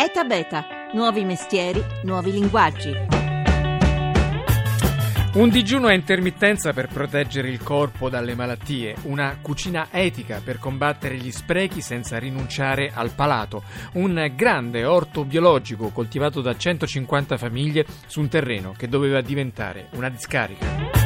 ETA Beta, nuovi mestieri, nuovi linguaggi. Un digiuno a intermittenza per proteggere il corpo dalle malattie, una cucina etica per combattere gli sprechi senza rinunciare al palato, un grande orto biologico coltivato da 150 famiglie su un terreno che doveva diventare una discarica.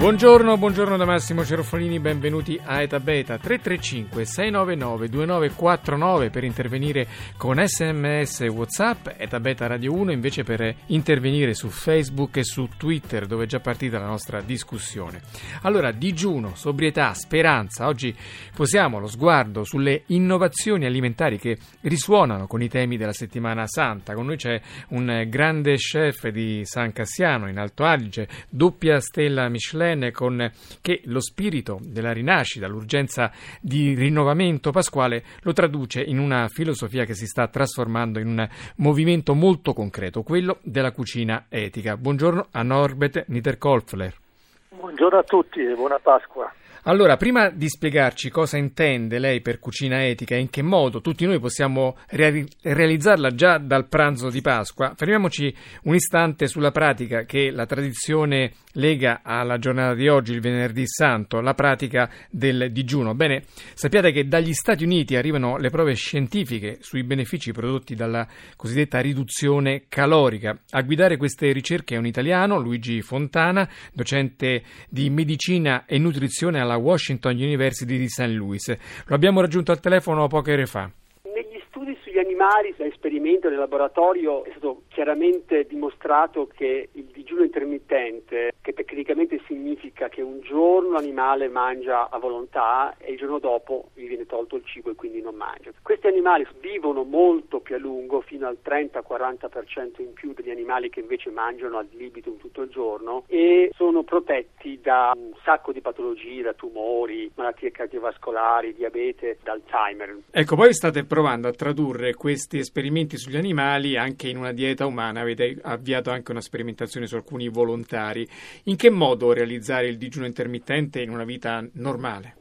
Buongiorno, buongiorno da Massimo Cerofolini, benvenuti a Eta Beta 335 699 2949 per intervenire con sms e whatsapp, Eta Beta Radio 1 invece per intervenire su Facebook e su Twitter dove è già partita la nostra discussione. Allora, digiuno, sobrietà, speranza, oggi posiamo lo sguardo sulle innovazioni alimentari che risuonano con i temi della settimana santa. Con noi c'è un grande chef di San Cassiano in Alto Adige, doppia stella Michelin Bene con che lo spirito della rinascita, l'urgenza di rinnovamento pasquale lo traduce in una filosofia che si sta trasformando in un movimento molto concreto, quello della cucina etica. Buongiorno a Norbert Niederkolfler. Buongiorno a tutti e buona Pasqua. Allora, prima di spiegarci cosa intende lei per cucina etica e in che modo tutti noi possiamo re- realizzarla già dal pranzo di Pasqua, fermiamoci un istante sulla pratica che la tradizione lega alla giornata di oggi, il venerdì santo, la pratica del digiuno. Bene, sappiate che dagli Stati Uniti arrivano le prove scientifiche sui benefici prodotti dalla cosiddetta riduzione calorica. A guidare queste ricerche è un italiano, Luigi Fontana, docente di medicina e nutrizione alla alla Washington University di St. Louis. Lo abbiamo raggiunto al telefono poche ore fa animali, da esperimento nel laboratorio è stato chiaramente dimostrato che il digiuno intermittente, che tecnicamente significa che un giorno l'animale mangia a volontà e il giorno dopo gli viene tolto il cibo e quindi non mangia. Questi animali vivono molto più a lungo, fino al 30-40% in più degli animali che invece mangiano ad libitum tutto il giorno e sono protetti da un sacco di patologie, da tumori, malattie cardiovascolari, diabete, da Alzheimer. Ecco, voi state provando a tradurre questi esperimenti sugli animali anche in una dieta umana, avete avviato anche una sperimentazione su alcuni volontari. In che modo realizzare il digiuno intermittente in una vita normale?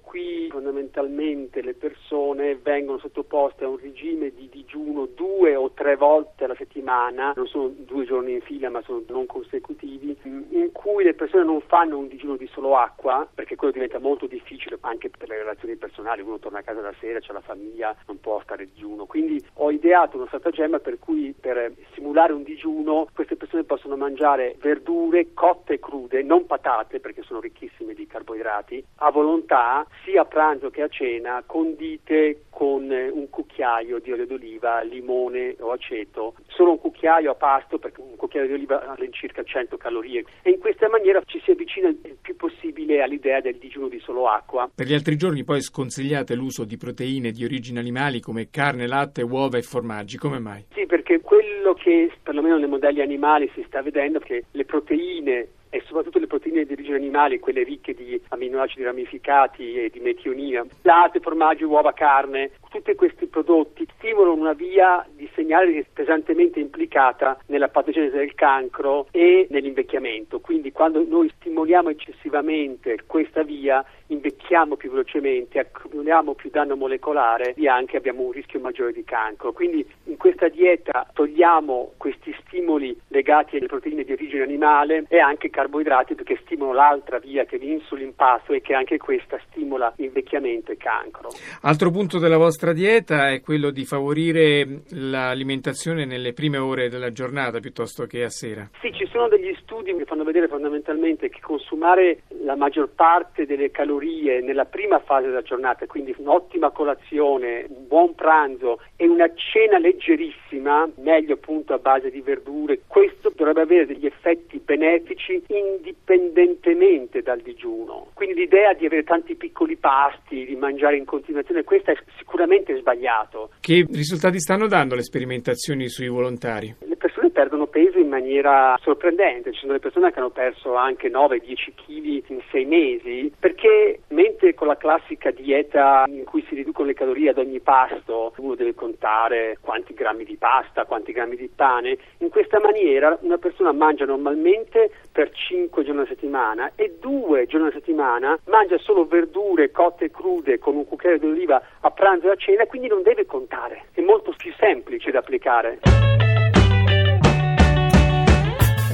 Fondamentalmente le persone vengono sottoposte a un regime di digiuno due o tre volte alla settimana, non sono due giorni in fila ma sono non consecutivi, in cui le persone non fanno un digiuno di solo acqua, perché quello diventa molto difficile anche per le relazioni personali, uno torna a casa la sera, c'è la famiglia, non può stare digiuno. Quindi ho ideato uno stratagemma per cui per simulare un digiuno queste persone possono mangiare verdure cotte e crude, non patate perché sono ricchissime di carboidrati, a volontà, sia a pranzo che a cena, condite con un cucchiaio di olio d'oliva, limone o aceto, solo un cucchiaio a pasto perché un cucchiaio di oliva ha all'incirca 100 calorie e in questa maniera ci si avvicina il più possibile all'idea del digiuno di solo acqua. Per gli altri giorni poi sconsigliate l'uso di proteine di origine animali come carne, latte, uova e formaggi, come mai? Sì, perché quello che perlomeno nei modelli animali si sta vedendo è che le proteine e soprattutto le proteine di origine animale, quelle ricche di aminoacidi ramificati e di metionina, latte, formaggio, uova, carne, tutti questi prodotti stimolano una via di segnale pesantemente implicata nella patogenesi del cancro e nell'invecchiamento. Quindi quando noi stimoliamo eccessivamente questa via invecchiamo più velocemente, accumuliamo più danno molecolare e anche abbiamo un rischio maggiore di cancro. Quindi in questa dieta togliamo questi stimoli legati alle proteine di origine animale e anche carboidrati perché stimolano l'altra via che è l'insulin passo e che anche questa stimola invecchiamento e cancro. Altro punto della vostra dieta è quello di favorire l'alimentazione nelle prime ore della giornata piuttosto che a sera. Sì, ci sono degli studi che fanno vedere fondamentalmente che consumare la maggior parte delle calorie nella prima fase della giornata, quindi un'ottima colazione, un buon pranzo e una cena leggerissima, meglio appunto a base di verdure, questo dovrebbe avere degli effetti benefici indipendentemente dal digiuno. Quindi l'idea di avere tanti piccoli pasti, di mangiare in continuazione, questa è sicuramente sbagliato. Che risultati stanno dando le sperimentazioni sui volontari? Le perdono peso in maniera sorprendente, ci sono delle persone che hanno perso anche 9-10 kg in 6 mesi, perché mentre con la classica dieta in cui si riducono le calorie ad ogni pasto, uno deve contare quanti grammi di pasta, quanti grammi di pane, in questa maniera una persona mangia normalmente per 5 giorni a settimana e 2 giorni a settimana mangia solo verdure cotte e crude con un cucchiaio di oliva a pranzo e a cena, quindi non deve contare, è molto più semplice da applicare.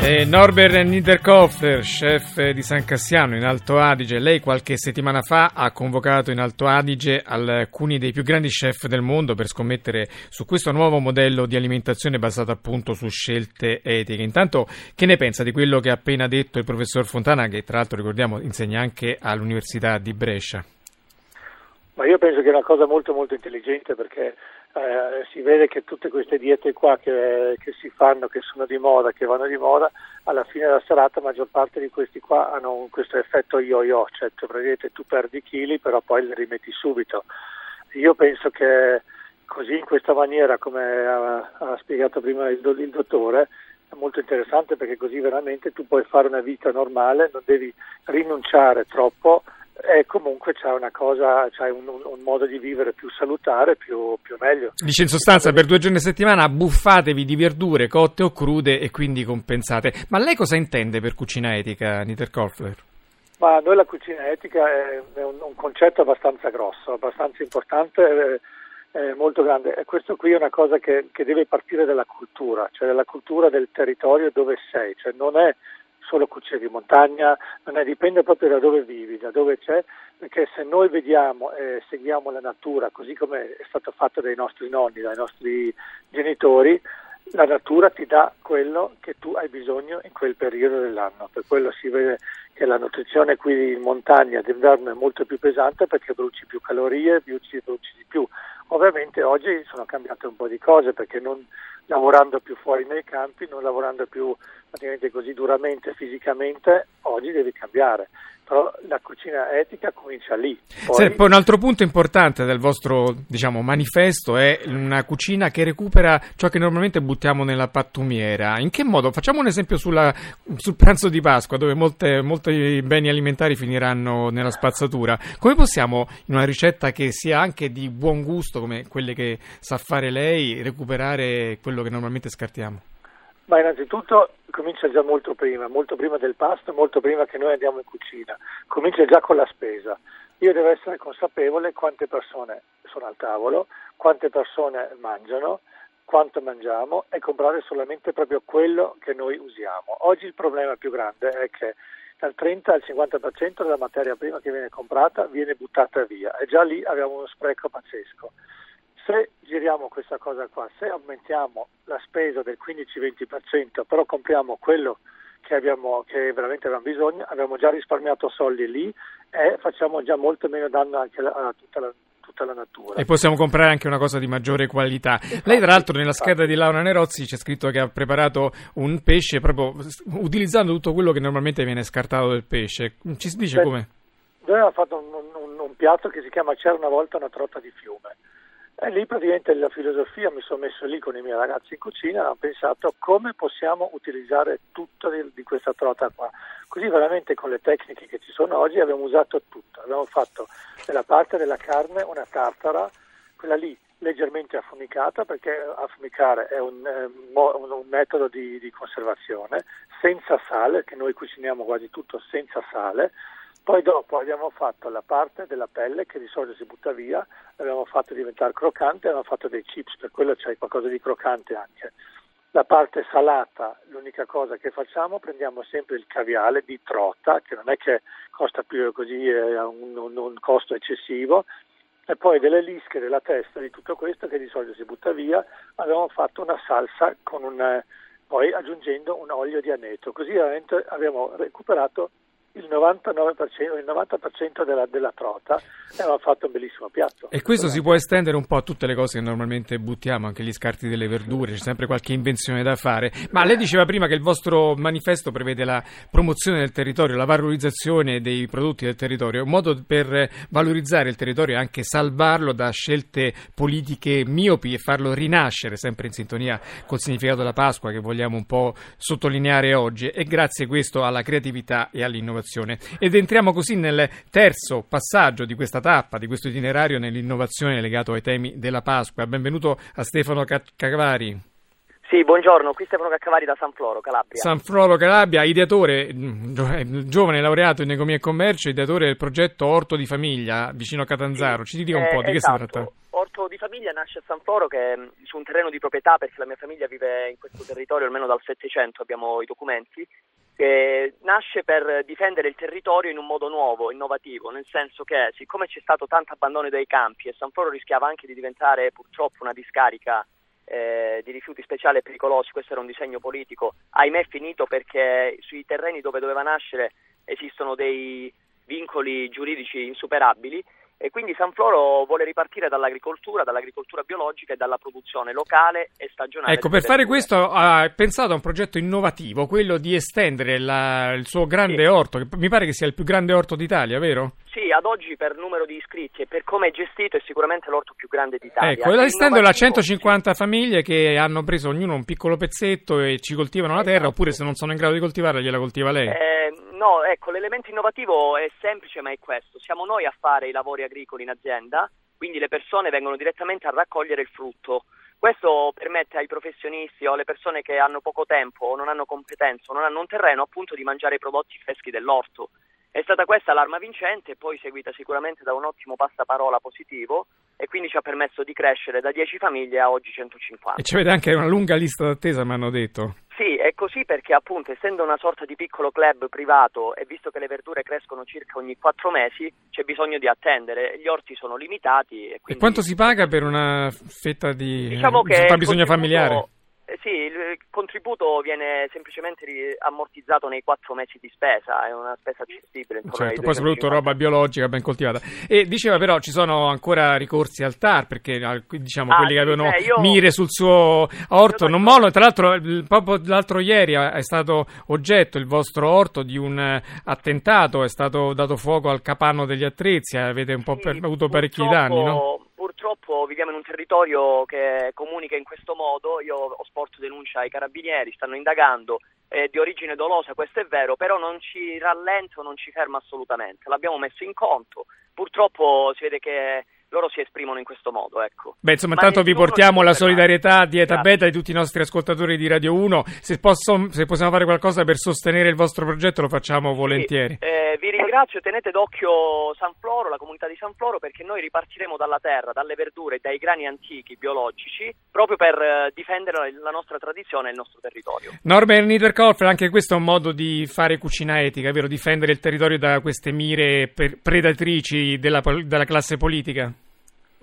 E Norbert Niederkofler, chef di San Cassiano in Alto Adige, lei qualche settimana fa ha convocato in Alto Adige alcuni dei più grandi chef del mondo per scommettere su questo nuovo modello di alimentazione basato appunto su scelte etiche. Intanto, che ne pensa di quello che ha appena detto il professor Fontana, che tra l'altro ricordiamo insegna anche all'Università di Brescia? Ma io penso che è una cosa molto molto intelligente perché eh, si vede che tutte queste diete qua che, che, si fanno, che sono di moda, che vanno di moda, alla fine della serata la maggior parte di questi qua hanno questo effetto yo-yo, cioè tu, tu perdi chili però poi li rimetti subito. Io penso che così in questa maniera, come ha, ha spiegato prima il, il dottore, è molto interessante perché così veramente tu puoi fare una vita normale, non devi rinunciare troppo e comunque c'è una cosa, c'è un, un, un, modo di vivere più salutare, più, più, meglio. Dice in sostanza per due giorni a settimana buffatevi di verdure cotte o crude e quindi compensate. Ma lei cosa intende per cucina etica, Niter Kolfler? Ma noi la cucina etica è, è un, un, concetto abbastanza grosso, abbastanza importante, è, è molto grande e questo qui è una cosa che, che deve partire dalla cultura, cioè dalla cultura del territorio dove sei, cioè non è solo cucina di montagna, non è, dipende proprio da dove vivi, da dove c'è, perché se noi vediamo e seguiamo la natura così come è stato fatto dai nostri nonni, dai nostri genitori, la natura ti dà quello che tu hai bisogno in quel periodo dell'anno. Per quello si vede che la nutrizione qui in montagna d'inverno è molto più pesante perché bruci più calorie, bruci, bruci di più. Ovviamente oggi sono cambiate un po' di cose perché non lavorando più fuori nei campi, non lavorando più praticamente così duramente fisicamente, oggi devi cambiare. Però la cucina etica comincia lì. Poi... Sì, poi un altro punto importante del vostro diciamo, manifesto è una cucina che recupera ciò che normalmente buttiamo nella pattumiera. In che modo? Facciamo un esempio sulla, sul pranzo di Pasqua, dove molte, molti beni alimentari finiranno nella spazzatura. Come possiamo, in una ricetta che sia anche di buon gusto, come quelle che sa fare lei, recuperare quello che normalmente scartiamo? Ma innanzitutto comincia già molto prima, molto prima del pasto, molto prima che noi andiamo in cucina, comincia già con la spesa. Io devo essere consapevole quante persone sono al tavolo, quante persone mangiano, quanto mangiamo e comprare solamente proprio quello che noi usiamo. Oggi il problema più grande è che dal 30 al 50% della materia prima che viene comprata viene buttata via e già lì abbiamo uno spreco pazzesco. Se giriamo questa cosa qua, se aumentiamo la spesa del 15-20%, però compriamo quello che, abbiamo, che veramente abbiamo bisogno, abbiamo già risparmiato soldi lì e facciamo già molto meno danno anche a tutta la, tutta la natura. E possiamo comprare anche una cosa di maggiore qualità. Lei, tra l'altro, nella scheda di Laura Nerozzi c'è scritto che ha preparato un pesce proprio utilizzando tutto quello che normalmente viene scartato del pesce. Ci dice come? Noi abbiamo fatto un, un, un piatto che si chiama C'era una volta una trota di fiume e lì praticamente la filosofia, mi sono messo lì con i miei ragazzi in cucina e ho pensato come possiamo utilizzare tutto di, di, questa trota qua. Così veramente con le tecniche che ci sono oggi abbiamo usato tutto. Abbiamo fatto nella parte della carne una tartara, quella lì leggermente affumicata perché affumicare è un, eh, un, un metodo di, di conservazione, senza sale, che noi cuciniamo quasi tutto senza sale poi dopo abbiamo fatto la parte della pelle che di solito si butta via, l'abbiamo fatto diventare croccante, abbiamo fatto dei chips, per quello c'è qualcosa di croccante anche. La parte salata, l'unica cosa che facciamo, prendiamo sempre il caviale di trota, che non è che costa più così, è un, un, un costo eccessivo, e poi delle lische della testa di tutto questo che di solito si butta via, abbiamo fatto una salsa con un, poi aggiungendo un olio di aneto, così veramente abbiamo recuperato il 99%, il 90% della, della trota e aveva fatto un bellissimo piatto. E questo si può estendere un po' a tutte le cose che normalmente buttiamo, anche gli scarti delle verdure, c'è sempre qualche invenzione da fare. Ma lei diceva prima che il vostro manifesto prevede la promozione del territorio, la valorizzazione dei prodotti del territorio, un modo per valorizzare il territorio e anche salvarlo da scelte politiche miopi e farlo rinascere, sempre in sintonia col significato della Pasqua che vogliamo un po' sottolineare oggi. E grazie a questo alla creatività e all'innovazione innovazione. Ed entriamo così nel terzo passaggio di questa tappa, di questo itinerario nell'innovazione legato ai temi della Pasqua. Benvenuto a Stefano Cavari. Sì, buongiorno, qui Stefano Caccavari da San Floro, Calabria. San Floro, Calabria, ideatore, mm, giovane laureato in economia e commercio, ideatore del progetto Orto di Famiglia vicino a Catanzaro. Ci dica un eh, po' di esatto. che si esatto. tratta? Orto di famiglia nasce a San Floro che mm, su un terreno di proprietà perché la mia famiglia vive in questo territorio almeno dal 700, abbiamo i documenti, che nasce per difendere il territorio in un modo nuovo, innovativo, nel senso che siccome c'è stato tanto abbandono dei campi e San Floro rischiava anche di diventare purtroppo una discarica eh, di rifiuti speciali e pericolosi, questo era un disegno politico, ahimè finito perché sui terreni dove doveva nascere esistono dei vincoli giuridici insuperabili e quindi San Floro vuole ripartire dall'agricoltura, dall'agricoltura biologica e dalla produzione locale e stagionale. Ecco, per fare questo ha pensato a un progetto innovativo, quello di estendere la, il suo grande sì. orto, che mi pare che sia il più grande orto d'Italia, vero? Sì, ad oggi per numero di iscritti e per come è gestito è sicuramente l'orto più grande d'Italia. Ecco, e estenderlo a 150 famiglie che hanno preso ognuno un piccolo pezzetto e ci coltivano la terra, esatto. oppure se non sono in grado di coltivarla gliela coltiva lei. Eh, no, ecco, l'elemento innovativo è semplice ma è questo. Siamo noi a fare i lavori agricoli in azienda, quindi le persone vengono direttamente a raccogliere il frutto. Questo permette ai professionisti o alle persone che hanno poco tempo o non hanno competenze o non hanno un terreno appunto di mangiare i prodotti freschi dell'orto. È stata questa l'arma vincente, poi seguita sicuramente da un ottimo passaparola positivo e quindi ci ha permesso di crescere da 10 famiglie a oggi 150. E ci avete anche una lunga lista d'attesa, mi hanno detto. Sì, è così perché appunto essendo una sorta di piccolo club privato e visto che le verdure crescono circa ogni 4 mesi, c'è bisogno di attendere, gli orti sono limitati. E, quindi... e quanto si paga per una fetta di diciamo eh, fabbisogno familiare? Eh sì, il contributo viene semplicemente ammortizzato nei quattro mesi di spesa, è una spesa accessibile. Certo, poi soprattutto roba biologica ben coltivata. E diceva però ci sono ancora ricorsi al TAR perché diciamo ah, quelli che avevano eh, io... mire sul suo orto non mollano. Tra l'altro, proprio l'altro ieri è stato oggetto il vostro orto di un attentato, è stato dato fuoco al capanno degli attrezzi, avete un po' sì, per, avuto parecchi danni, no? Purtroppo viviamo in un territorio che comunica in questo modo, io ho sporto denuncia ai carabinieri, stanno indagando, è di origine dolosa, questo è vero, però non ci rallenta o non ci ferma assolutamente, l'abbiamo messo in conto, purtroppo si vede che loro si esprimono in questo modo. Ecco. Beh, insomma, intanto vi portiamo la solidarietà di Eta Beta e di tutti i nostri ascoltatori di Radio 1. Se, posso, se, possiamo fare qualcosa per sostenere il vostro progetto, lo facciamo volentieri. Sì, eh, vi ringrazio, tenete d'occhio San Floro, la comunità di San Floro, perché noi ripartiremo dalla terra, dalle verdure dai grani antichi biologici, proprio per eh, difendere la nostra tradizione e il nostro territorio. Norbert Niederkopf, anche questo è un modo di fare cucina etica, vero? Difendere il territorio da queste mire predatrici della, della classe politica?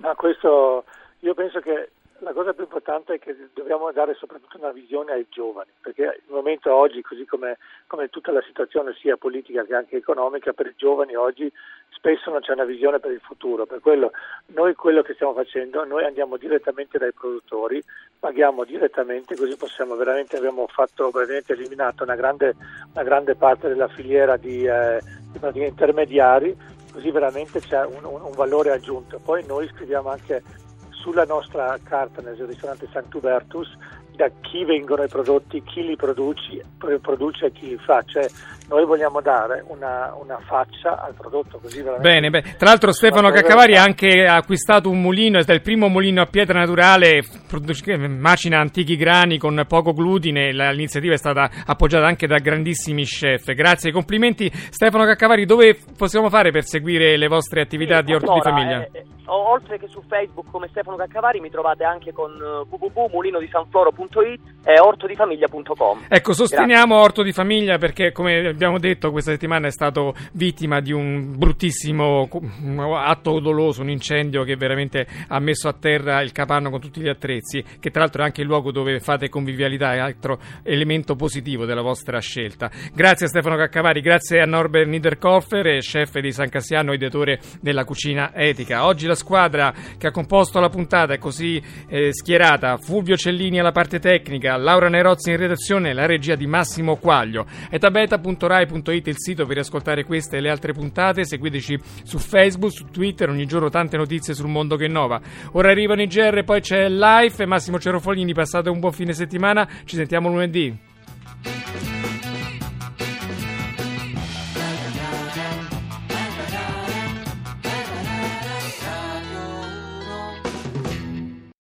Ma questo, io penso che la cosa più importante è che dobbiamo dare soprattutto una visione ai giovani, perché il momento oggi, così come, come, tutta la situazione sia politica che anche economica, per i giovani oggi spesso non c'è una visione per il futuro. Per quello noi quello che stiamo facendo, noi andiamo direttamente dai produttori, paghiamo direttamente, così possiamo veramente, abbiamo fatto veramente eliminato una grande, una grande parte della filiera di, eh, di intermediari così veramente c'è un, un, un, valore aggiunto. Poi noi scriviamo anche sulla nostra carta nel ristorante Sant'Ubertus da chi vengono i prodotti, chi li produce, produce e chi li fa, cioè noi vogliamo dare una, una faccia al prodotto così veramente. Bene, beh. tra l'altro Stefano Caccavari ha anche acquistato un mulino, è il primo mulino a pietra naturale, macina antichi grani con poco glutine, l'iniziativa è stata appoggiata anche da grandissimi chef. Grazie, complimenti Stefano Caccavari, dove possiamo fare per seguire le vostre attività sì, di orto allora, di famiglia? Eh, oltre che su Facebook come Stefano Caccavari mi trovate anche con uh, www.mulinodisanfloro.it e ortodifamiglia.com. Ecco, sosteniamo Grazie. Orto di Famiglia perché come abbiamo detto questa settimana è stato vittima di un bruttissimo atto doloso, un incendio che veramente ha messo a terra il capanno con tutti gli attrezzi, che tra l'altro è anche il luogo dove fate convivialità, è altro elemento positivo della vostra scelta. Grazie a Stefano Caccavari, grazie a Norbert Niederkoffer, chef di San Cassiano, ideatore della cucina etica. Oggi la squadra che ha composto la puntata è così eh, schierata: Fulvio Cellini alla parte tecnica, Laura Nerozzi in redazione, la regia di Massimo Quaglio. etabeta.rai.it il sito per ascoltare queste e le altre puntate. Seguiteci su Facebook, su Twitter, ogni giorno tante notizie sul mondo che innova. Ora arrivano i GR, poi c'è Life Massimo Cerofolini. Passate un buon fine settimana, ci sentiamo lunedì.